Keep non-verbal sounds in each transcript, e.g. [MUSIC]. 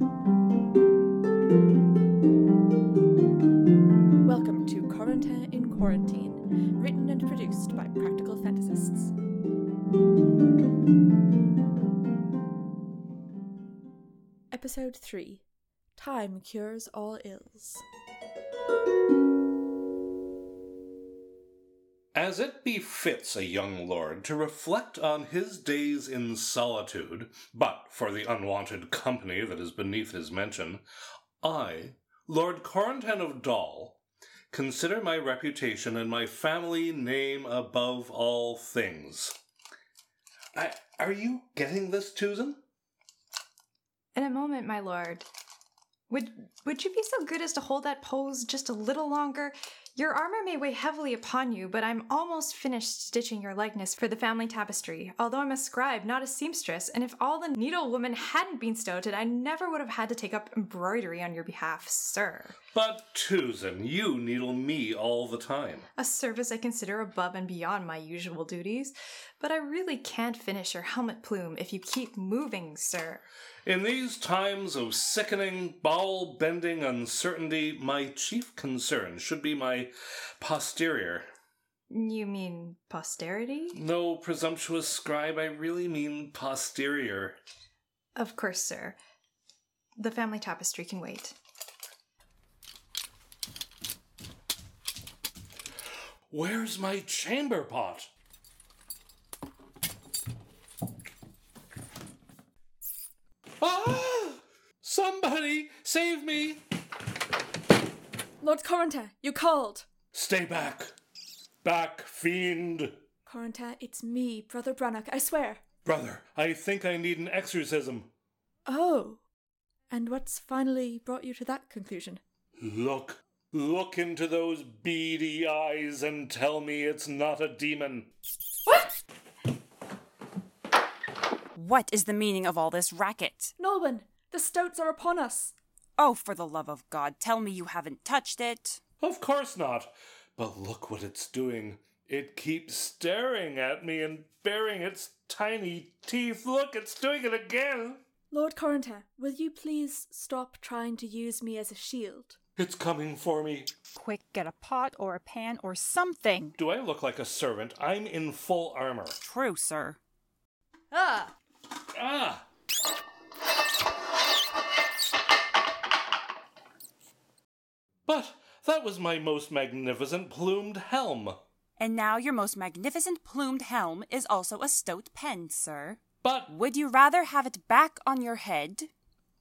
Welcome to Corentin in Quarantine, written and produced by Practical Fantasists. Episode 3 Time Cures All Ills. As it befits a young lord to reflect on his days in solitude, but for the unwanted company that is beneath his mention, I, Lord Corentin of Dal, consider my reputation and my family name above all things. I, are you getting this, Tuzen? In a moment, my lord. Would would you be so good as to hold that pose just a little longer? Your armor may weigh heavily upon you, but I'm almost finished stitching your likeness for the family tapestry, although I'm a scribe, not a seamstress, and if all the needlewomen hadn't been stoated, I never would have had to take up embroidery on your behalf, sir. But, Tuzen, you needle me all the time. A service I consider above and beyond my usual duties, but I really can't finish your helmet plume if you keep moving, sir. In these times of sickening, bowel bending uncertainty, my chief concern should be my posterior. You mean posterity? No, presumptuous scribe, I really mean posterior. Of course, sir. The family tapestry can wait. Where's my chamber pot? Ah! Somebody save me! Lord Corentin, you called! Stay back! Back, fiend! Corentin, it's me, Brother Brannock, I swear. Brother, I think I need an exorcism. Oh. And what's finally brought you to that conclusion? Look, look into those beady eyes and tell me it's not a demon. What? What is the meaning of all this racket? Nolwenn, the stoats are upon us. Oh, for the love of God, tell me you haven't touched it. Of course not. But look what it's doing. It keeps staring at me and baring its tiny teeth. Look, it's doing it again. Lord Corentin, will you please stop trying to use me as a shield? It's coming for me. Quick, get a pot or a pan or something. Do I look like a servant? I'm in full armor. True, sir. Ah! Ah! But that was my most magnificent plumed helm. And now your most magnificent plumed helm is also a stout pen, sir. But Would you rather have it back on your head?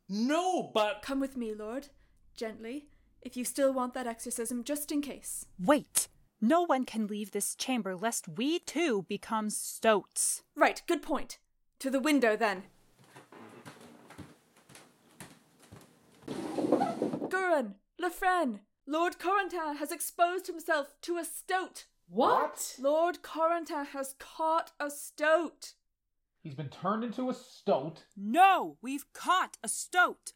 no, but Come with me, Lord. Gently, if you still want that exorcism, just in case. Wait! No one can leave this chamber lest we too become stoats. Right, good point. To the window, then. Gurin, Lefren, Lord Corentin has exposed himself to a stoat. What? Lord Corentin has caught a stoat. He's been turned into a stoat. No, we've caught a stoat.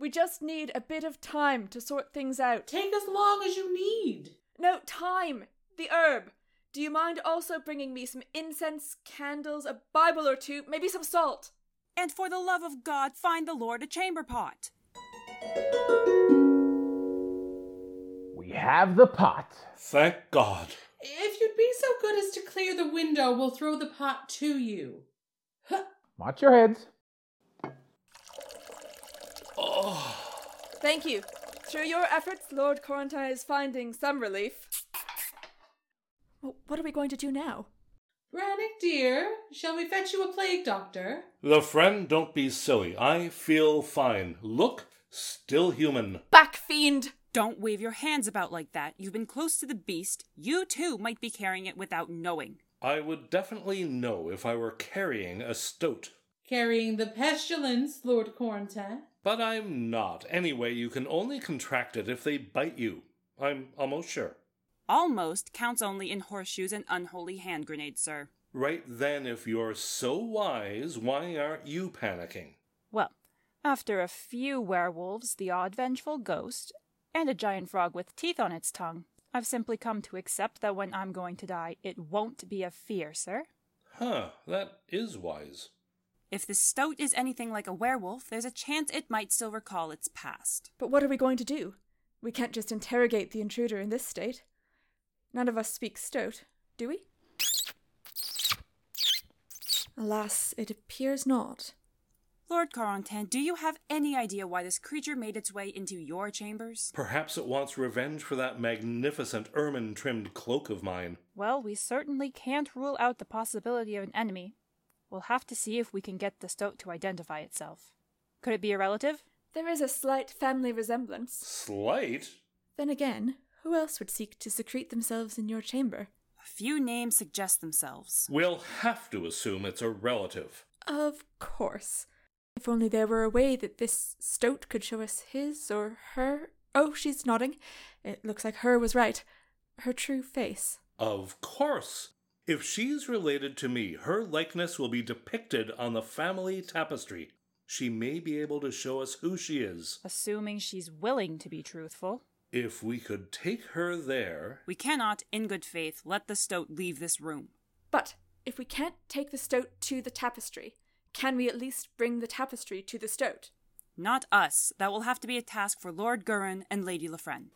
We just need a bit of time to sort things out. Take as long as you need. No, thyme! The herb! Do you mind also bringing me some incense, candles, a Bible or two, maybe some salt? And for the love of God, find the Lord a chamber pot. We have the pot. thank God. If you'd be so good as to clear the window, we'll throw the pot to you. Watch your heads. Oh, Thank you. Through your efforts, Lord Corentin is finding some relief. Well, what are we going to do now? Brannock, dear, shall we fetch you a plague doctor? the friend, don't be silly. I feel fine. Look, still human. Back, fiend! Don't wave your hands about like that. You've been close to the beast. You too might be carrying it without knowing. I would definitely know if I were carrying a stoat. Carrying the pestilence, Lord Corentin. But I'm not. Anyway, you can only contract it if they bite you. I'm almost sure. Almost counts only in horseshoes and unholy hand grenades, sir. Right then, if you're so wise, why aren't you panicking? Well, after a few werewolves, the odd vengeful ghost, and a giant frog with teeth on its tongue, I've simply come to accept that when I'm going to die, it won't be a fear, sir. Huh, that is wise. If the stoat is anything like a werewolf, there's a chance it might still recall its past. But what are we going to do? We can't just interrogate the intruder in this state. None of us speak stoat, do we? Alas, it appears not. Lord Corentin, do you have any idea why this creature made its way into your chambers? Perhaps it wants revenge for that magnificent ermine trimmed cloak of mine. Well, we certainly can't rule out the possibility of an enemy. We'll have to see if we can get the stoat to identify itself. Could it be a relative? There is a slight family resemblance. Slight? Then again, who else would seek to secrete themselves in your chamber? A few names suggest themselves. We'll have to assume it's a relative. Of course. If only there were a way that this stoat could show us his or her. Oh, she's nodding. It looks like her was right. Her true face. Of course. If she's related to me, her likeness will be depicted on the family tapestry. She may be able to show us who she is. Assuming she's willing to be truthful. If we could take her there. We cannot, in good faith, let the stoat leave this room. But if we can't take the stoat to the tapestry, can we at least bring the tapestry to the stoat? Not us. That will have to be a task for Lord Gurin and Lady Lefren.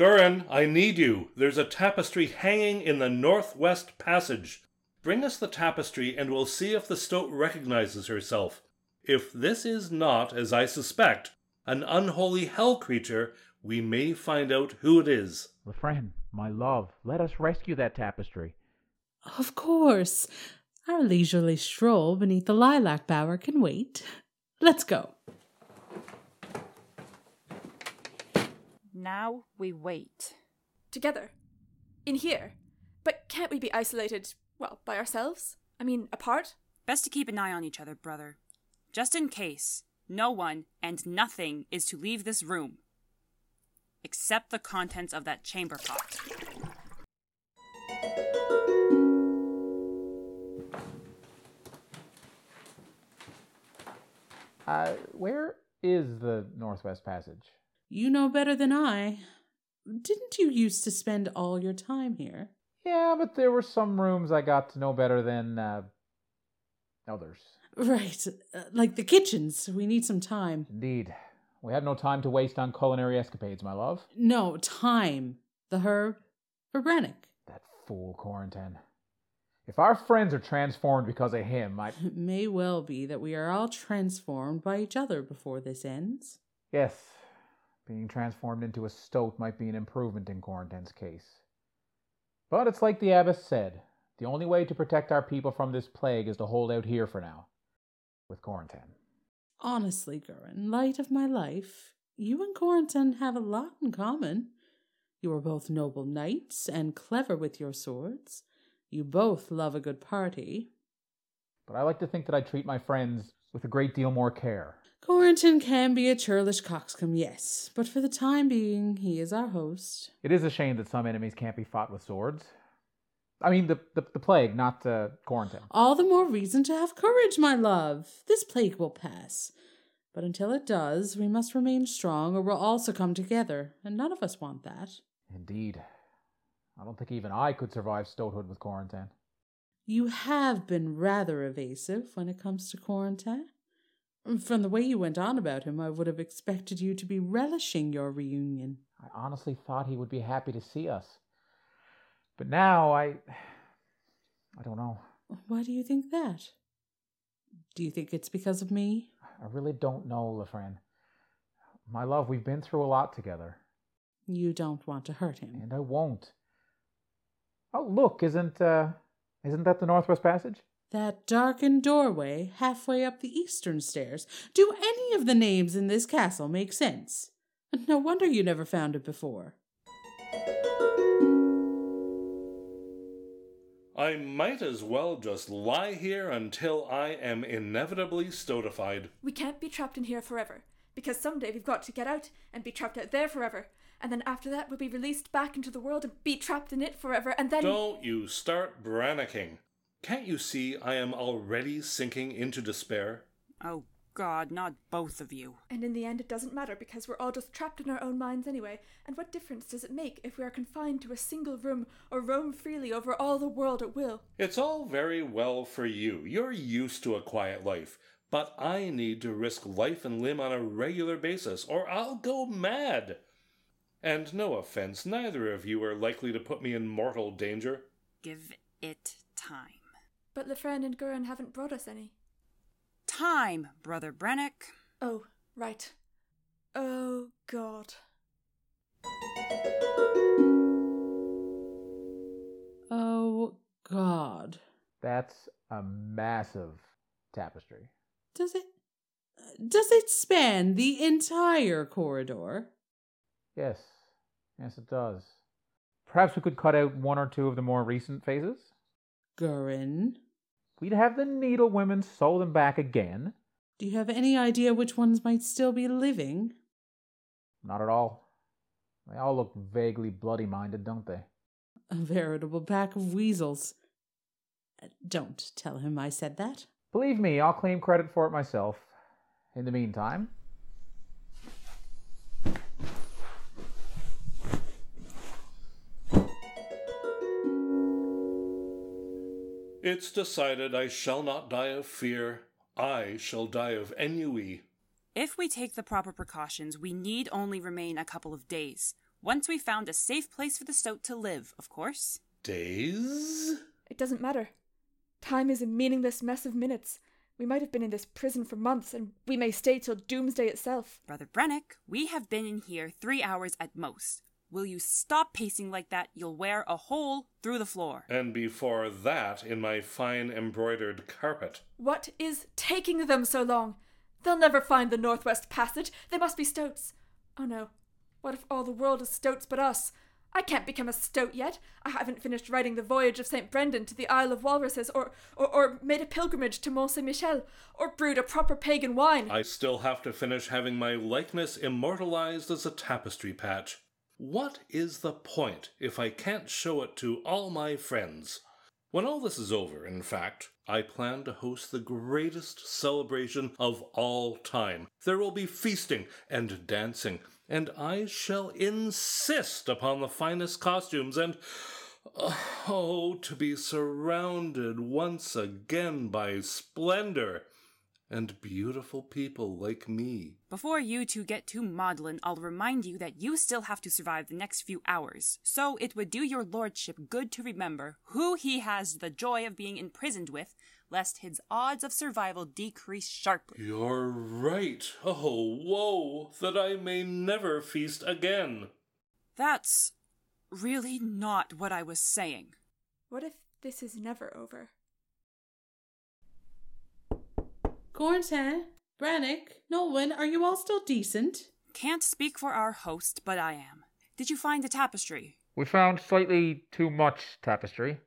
Gurin, I need you. There's a tapestry hanging in the northwest passage. Bring us the tapestry and we'll see if the stoat recognizes herself. If this is not, as I suspect, an unholy hell creature, we may find out who it is. Lefren, my love, let us rescue that tapestry. Of course. Our leisurely stroll beneath the lilac bower can wait. Let's go. Now we wait. Together. In here. But can't we be isolated, well, by ourselves? I mean, apart? Best to keep an eye on each other, brother. Just in case, no one and nothing is to leave this room. Except the contents of that chamber pot. Uh, where is the Northwest Passage? You know better than I. Didn't you used to spend all your time here? Yeah, but there were some rooms I got to know better than uh, others. Right, uh, like the kitchens. We need some thyme. Indeed. We have no time to waste on culinary escapades, my love. No, thyme. The herb for Brannock. That fool Corentin. If our friends are transformed because of him, I. It [LAUGHS] may well be that we are all transformed by each other before this ends. Yes, being transformed into a stoat might be an improvement in Corentin's case. But it's like the abbess said the only way to protect our people from this plague is to hold out here for now, with Corentin. Honestly, Gurin, light of my life, you and Corentin have a lot in common. You are both noble knights and clever with your swords. You both love a good party. But I like to think that I treat my friends with a great deal more care. Corentin can be a churlish coxcomb, yes, but for the time being, he is our host. It is a shame that some enemies can't be fought with swords. I mean, the, the, the plague, not uh. All the more reason to have courage, my love. This plague will pass. But until it does, we must remain strong or we'll all succumb together, and none of us want that. Indeed. I don't think even I could survive stoathood with Corentin. You have been rather evasive when it comes to Corentin. From the way you went on about him, I would have expected you to be relishing your reunion. I honestly thought he would be happy to see us. But now I. I don't know. Why do you think that? Do you think it's because of me? I really don't know, Lefren. My love, we've been through a lot together. You don't want to hurt him. And I won't. Oh, look, isn't uh isn't that the Northwest Passage? That darkened doorway halfway up the eastern stairs. Do any of the names in this castle make sense? No wonder you never found it before. I might as well just lie here until I am inevitably stoatified. We can't be trapped in here forever, because someday we've got to get out and be trapped out there forever. And then after that, we'll be released back into the world and be trapped in it forever, and then. Don't you start brannocking. Can't you see I am already sinking into despair? Oh, God, not both of you. And in the end, it doesn't matter because we're all just trapped in our own minds anyway. And what difference does it make if we are confined to a single room or roam freely over all the world at will? It's all very well for you. You're used to a quiet life. But I need to risk life and limb on a regular basis, or I'll go mad. And no offense, neither of you are likely to put me in mortal danger. Give it time. But Lefren and Gurin haven't brought us any. Thyme, Brother Brannock. Oh, right. Oh, God. Oh, God. That's a massive tapestry. Does it. Does it span the entire corridor? Yes, yes, it does. Perhaps we could cut out one or two of the more recent phases. Gurin, We'd have the needle women sew them back again. do you have any idea which ones might still be living? Not at all. They all look vaguely bloody minded, don't they? A veritable pack of weasels. Uh, Don't tell him I said that. Believe me, I'll claim credit for it myself. In the meantime, It's decided I shall not die of fear. I shall die of ennui. If we take the proper precautions, we need only remain a couple of days. Once we've found a safe place for the stoat to live, of course. Days? It doesn't matter. Time is a meaningless mess of minutes. We might have been in this prison for months, and we may stay till doomsday itself. Brother Brannock, we have been in here three hours at most. Will you stop pacing like that? You'll wear a hole through the floor. And before that, in my fine embroidered carpet. What is taking them so long? They'll never find the Northwest Passage. They must be stoats. Oh no. What if all the world is stoats but us? I can't become a stoat yet. I haven't finished writing the voyage of St. Brendan to the Isle of Walruses, or, or, or made a pilgrimage to Mont Saint Michel, or brewed a proper pagan wine. I still have to finish having my likeness immortalized as a tapestry patch. What is the point if I can't show it to all my friends? When all this is over, in fact, I plan to host the greatest celebration of all time. There will be feasting and dancing, and I shall insist upon the finest costumes and. Oh, to be surrounded once again by splendor and beautiful people like me. Before you two get too maudlin, I'll remind you that you still have to survive the next few hours. So it would do your lordship good to remember who he has the joy of being imprisoned with, lest his odds of survival decrease sharply. You're right. Oh, woe, that I may never feast again. That's really not what I was saying. What if this is never over? Corentin, Brannock, Nolwenn, are you all still decent? Can't speak for our host, but I am. Did you find the tapestry? we found slightly too much tapestry.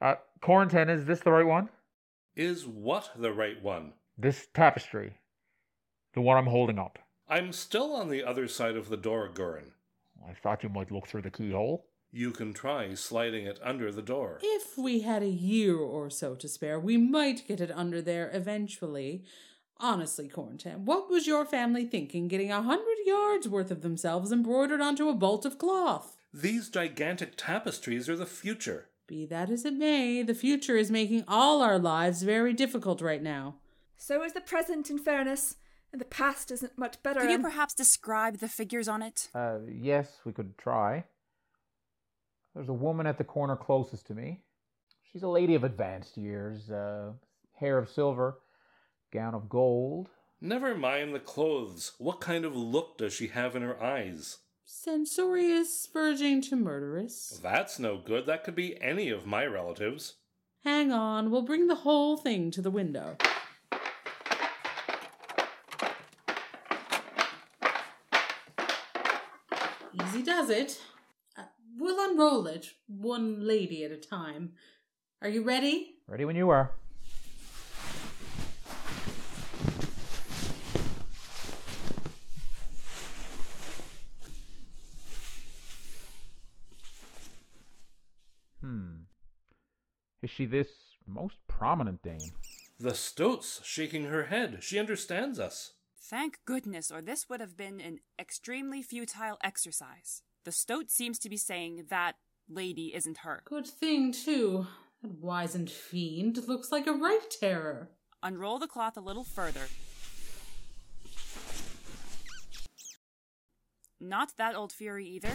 Uh, Corentin, is this the right one? Is what the right one? This tapestry. The one I'm holding up. I'm still on the other side of the door, Gurin. I thought you might look through the keyhole. You can try sliding it under the door. If we had a year or so to spare, we might get it under there eventually. Honestly, Corentin, what was your family thinking getting a hundred yards worth of themselves embroidered onto a bolt of cloth? These gigantic tapestries are the future. Be that as it may, the future is making all our lives very difficult right now. So is the present, in fairness, and the past isn't much better. Could you perhaps describe the figures on it? Uh, yes, we could try. There's a woman at the corner closest to me. She's a lady of advanced years, uh, hair of silver, gown of gold. Never mind the clothes. What kind of look does she have in her eyes? Censorious, verging to murderous. That's no good. That could be any of my relatives. Hang on, we'll bring the whole thing to the window. Easy does it. We'll unroll it, one lady at a time. Are you ready? Ready when you are. Hmm. Is she this most prominent dame? The stoat's shaking her head. She understands us. Thank goodness, or this would have been an extremely futile exercise. The stoat seems to be saying that lady isn't her. Good thing, too. That wizened fiend looks like a right terror. Unroll the cloth a little further. Not that old fury either.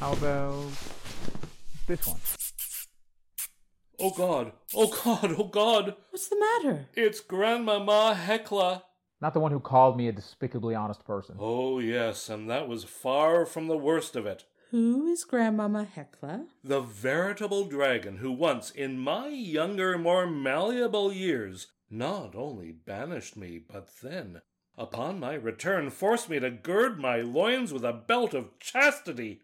How about this one? Oh God! Oh God! Oh God! What's the matter? It's Grandmama Hecla. Not the one who called me a despicably honest person. Oh yes, and that was far from the worst of it. Who is Grandmama Hecla? The veritable dragon who once, in my younger, more malleable years, not only banished me, but then, upon my return, forced me to gird my loins with a belt of chastity.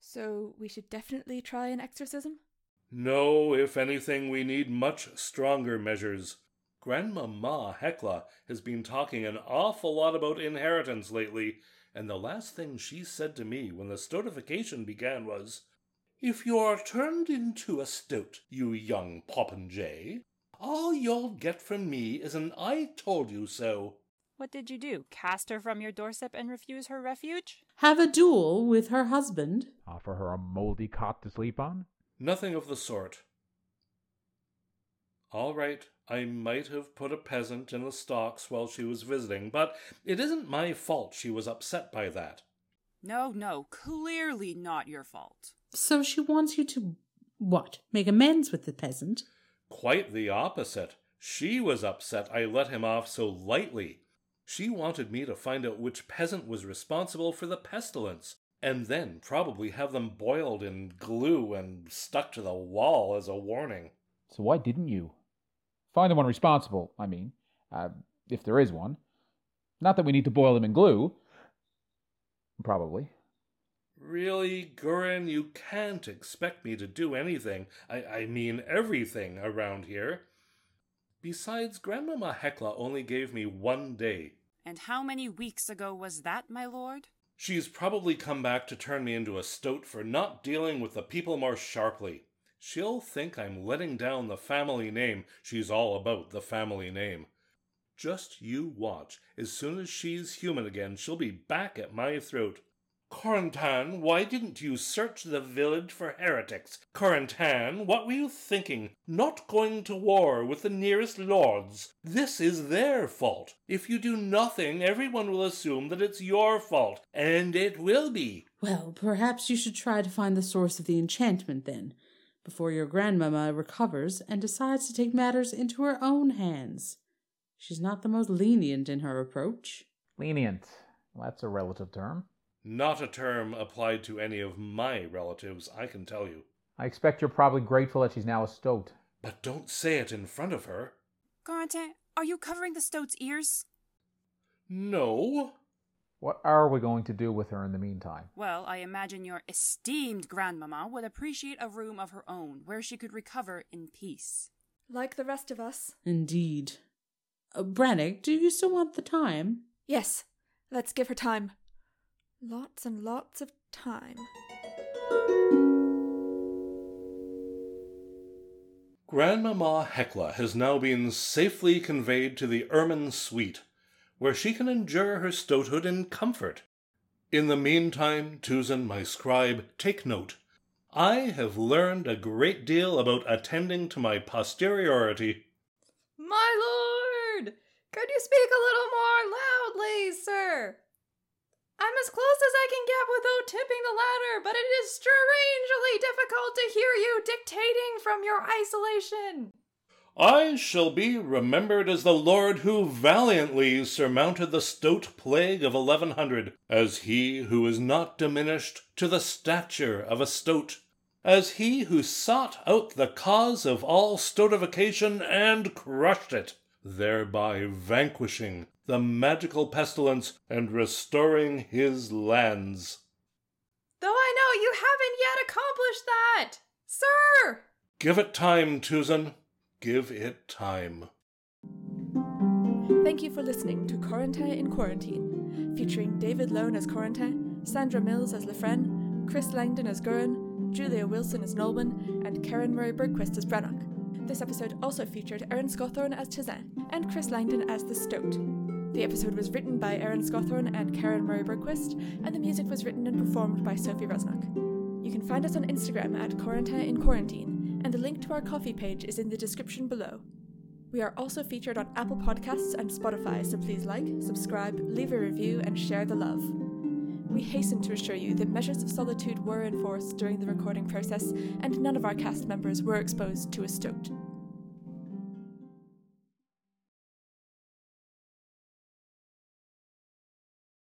So we should definitely try an exorcism? No, if anything, we need much stronger measures. Grandmama Hecla has been talking an awful lot about inheritance lately, and the last thing she said to me when the stoatification began was, If you're turned into a stoat, you young popinjay, all you'll get from me is an I told you so. What did you do? Cast her from your doorstep and refuse her refuge? Have a duel with her husband? Offer her a moldy cot to sleep on? Nothing of the sort. All right, I might have put a peasant in the stocks while she was visiting, but it isn't my fault she was upset by that. No, no, clearly not your fault. So she wants you to, what, make amends with the peasant? Quite the opposite. She was upset I let him off so lightly. She wanted me to find out which peasant was responsible for the pestilence, and then probably have them boiled in glue and stuck to the wall as a warning. So why didn't you? Find the one responsible, I mean, uh, if there is one. Not that we need to boil them in glue. Probably. Really, Gurin, you can't expect me to do anything, I, I mean everything, around here. Besides, Grandmama Hecla only gave me one day. And how many weeks ago was that, my lord? She's probably come back to turn me into a stoat for not dealing with the people more sharply. She'll think I'm letting down the family name. She's all about the family name. Just you watch. As soon as she's human again, she'll be back at my throat. Corentin, why didn't you search the village for heretics? Corentin, what were you thinking? Not going to war with the nearest lords. This is their fault. If you do nothing, everyone will assume that it's your fault, and it will be. Well, perhaps you should try to find the source of the enchantment then, before your grandmamma recovers and decides to take matters into her own hands. She's not the most lenient in her approach. Lenient. Well, that's a relative term. Not a term applied to any of my relatives, I can tell you. I expect you're probably grateful that she's now a stoat. But don't say it in front of her. Corentin, are you covering the stoat's ears? No. What are we going to do with her in the meantime? Well, I imagine your esteemed grandmamma would appreciate a room of her own where she could recover in peace. Like the rest of us. Indeed. Uh, Brannock, do you still want the thyme? Yes, let's give her time. Lots and lots of time. Grandmama Hecla has now been safely conveyed to the Ermine Suite, where she can endure her stoathood in comfort. In the meantime, Tuzan, my scribe, take note. I have learned a great deal about attending to my posteriority. My lord! Could you speak a little more loudly, sir? I'm as close as I can get without tipping the ladder, but it is strangely difficult to hear you dictating from your isolation. I shall be remembered as the lord who valiantly surmounted the stoat plague of 1100, as he who is not diminished to the stature of a stoat, as he who sought out the cause of all stoatification and crushed it, thereby vanquishing the magical pestilence and restoring his lands. Though I know you haven't yet accomplished that, sir! Give it time, Tuzan. Give it time. Thank you for listening to Corentin in Quarantine, featuring David Lone as Corentin, Sandra Mills as Lefren, Chris Langdon as Gurin, Julia Wilson as Nolwenn, and Karen Murray Bergquist as Brannock. This episode also featured Aaron Scawthorne as Chazin and Chris Langdon as the Stoat. The episode was written by Aaron Scawthorne and Karen Murray Bergquist, and the music was written and performed by Sophie Resnock. You can find us on Instagram at Corentin in Quarantine, and the link to our Ko-fi page is in the description below. We are also featured on Apple Podcasts and Spotify, so please like, subscribe, leave a review, and share the love. We hasten to assure you that measures of solitude were enforced during the recording process, and none of our cast members were exposed to a stoat.